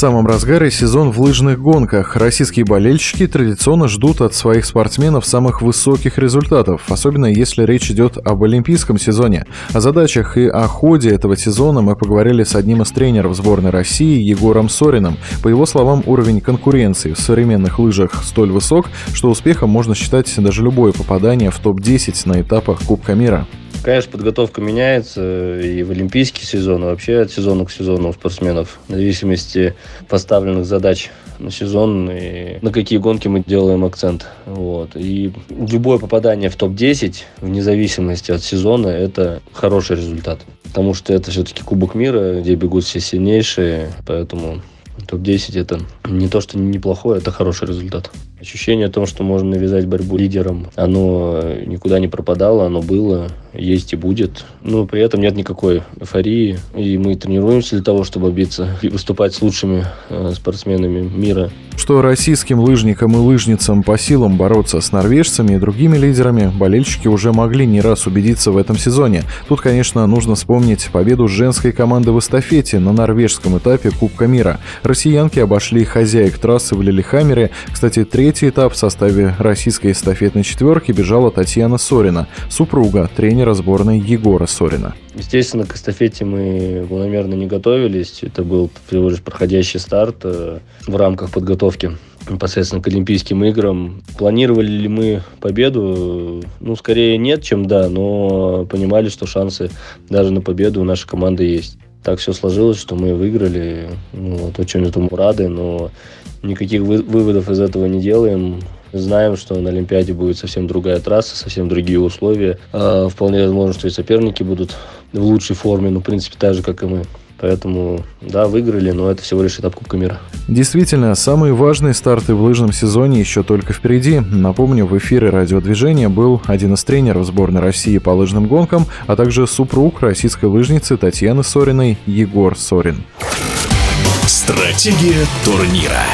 Самом разгаре сезон в лыжных гонках. Российские болельщики традиционно ждут от своих спортсменов самых высоких результатов, особенно если речь идет об олимпийском сезоне. О задачах и о ходе этого сезона мы поговорили с одним из тренеров сборной России Егором Сориным. По его словам, уровень конкуренции в современных лыжах столь высок, что успехом можно считать даже любое попадание в топ-10 на этапах Кубка мира. Конечно, подготовка меняется и в олимпийский сезон, и вообще от сезона к сезону у спортсменов, в зависимости поставленных задач на сезон и на какие гонки мы делаем акцент. Вот. И любое попадание в топ-10, вне зависимости от сезона, это хороший результат. Потому что это все-таки Кубок мира, где бегут все сильнейшие, поэтому топ-10 это не то, что неплохое, это хороший результат. Ощущение о том, что можно навязать борьбу лидерам, оно никуда не пропадало, оно было, есть и будет. Но при этом нет никакой эйфории. И мы тренируемся для того, чтобы биться и выступать с лучшими э, спортсменами мира. Что российским лыжникам и лыжницам по силам бороться с норвежцами и другими лидерами, болельщики уже могли не раз убедиться в этом сезоне. Тут, конечно, нужно вспомнить победу женской команды в эстафете на норвежском этапе Кубка мира. Россиянки обошли хозяек трассы в Лилихаммере. Кстати, третий этап в составе российской эстафетной четверки бежала Татьяна Сорина, супруга тренера сборной Егора Сорина. Естественно, к эстафете мы планомерно не готовились. Это был всего лишь проходящий старт э, в рамках подготовки непосредственно к Олимпийским играм. Планировали ли мы победу? Ну, скорее нет, чем да, но понимали, что шансы даже на победу у нашей команды есть так все сложилось, что мы выиграли. Ну, вот, очень этому рады, но никаких вы- выводов из этого не делаем. Знаем, что на Олимпиаде будет совсем другая трасса, совсем другие условия. А, вполне возможно, что и соперники будут в лучшей форме, ну, в принципе, так же, как и мы. Поэтому, да, выиграли, но это всего лишь этап Кубка мира. Действительно, самые важные старты в лыжном сезоне еще только впереди. Напомню, в эфире радиодвижения был один из тренеров сборной России по лыжным гонкам, а также супруг российской лыжницы Татьяны Сориной Егор Сорин. Стратегия турнира.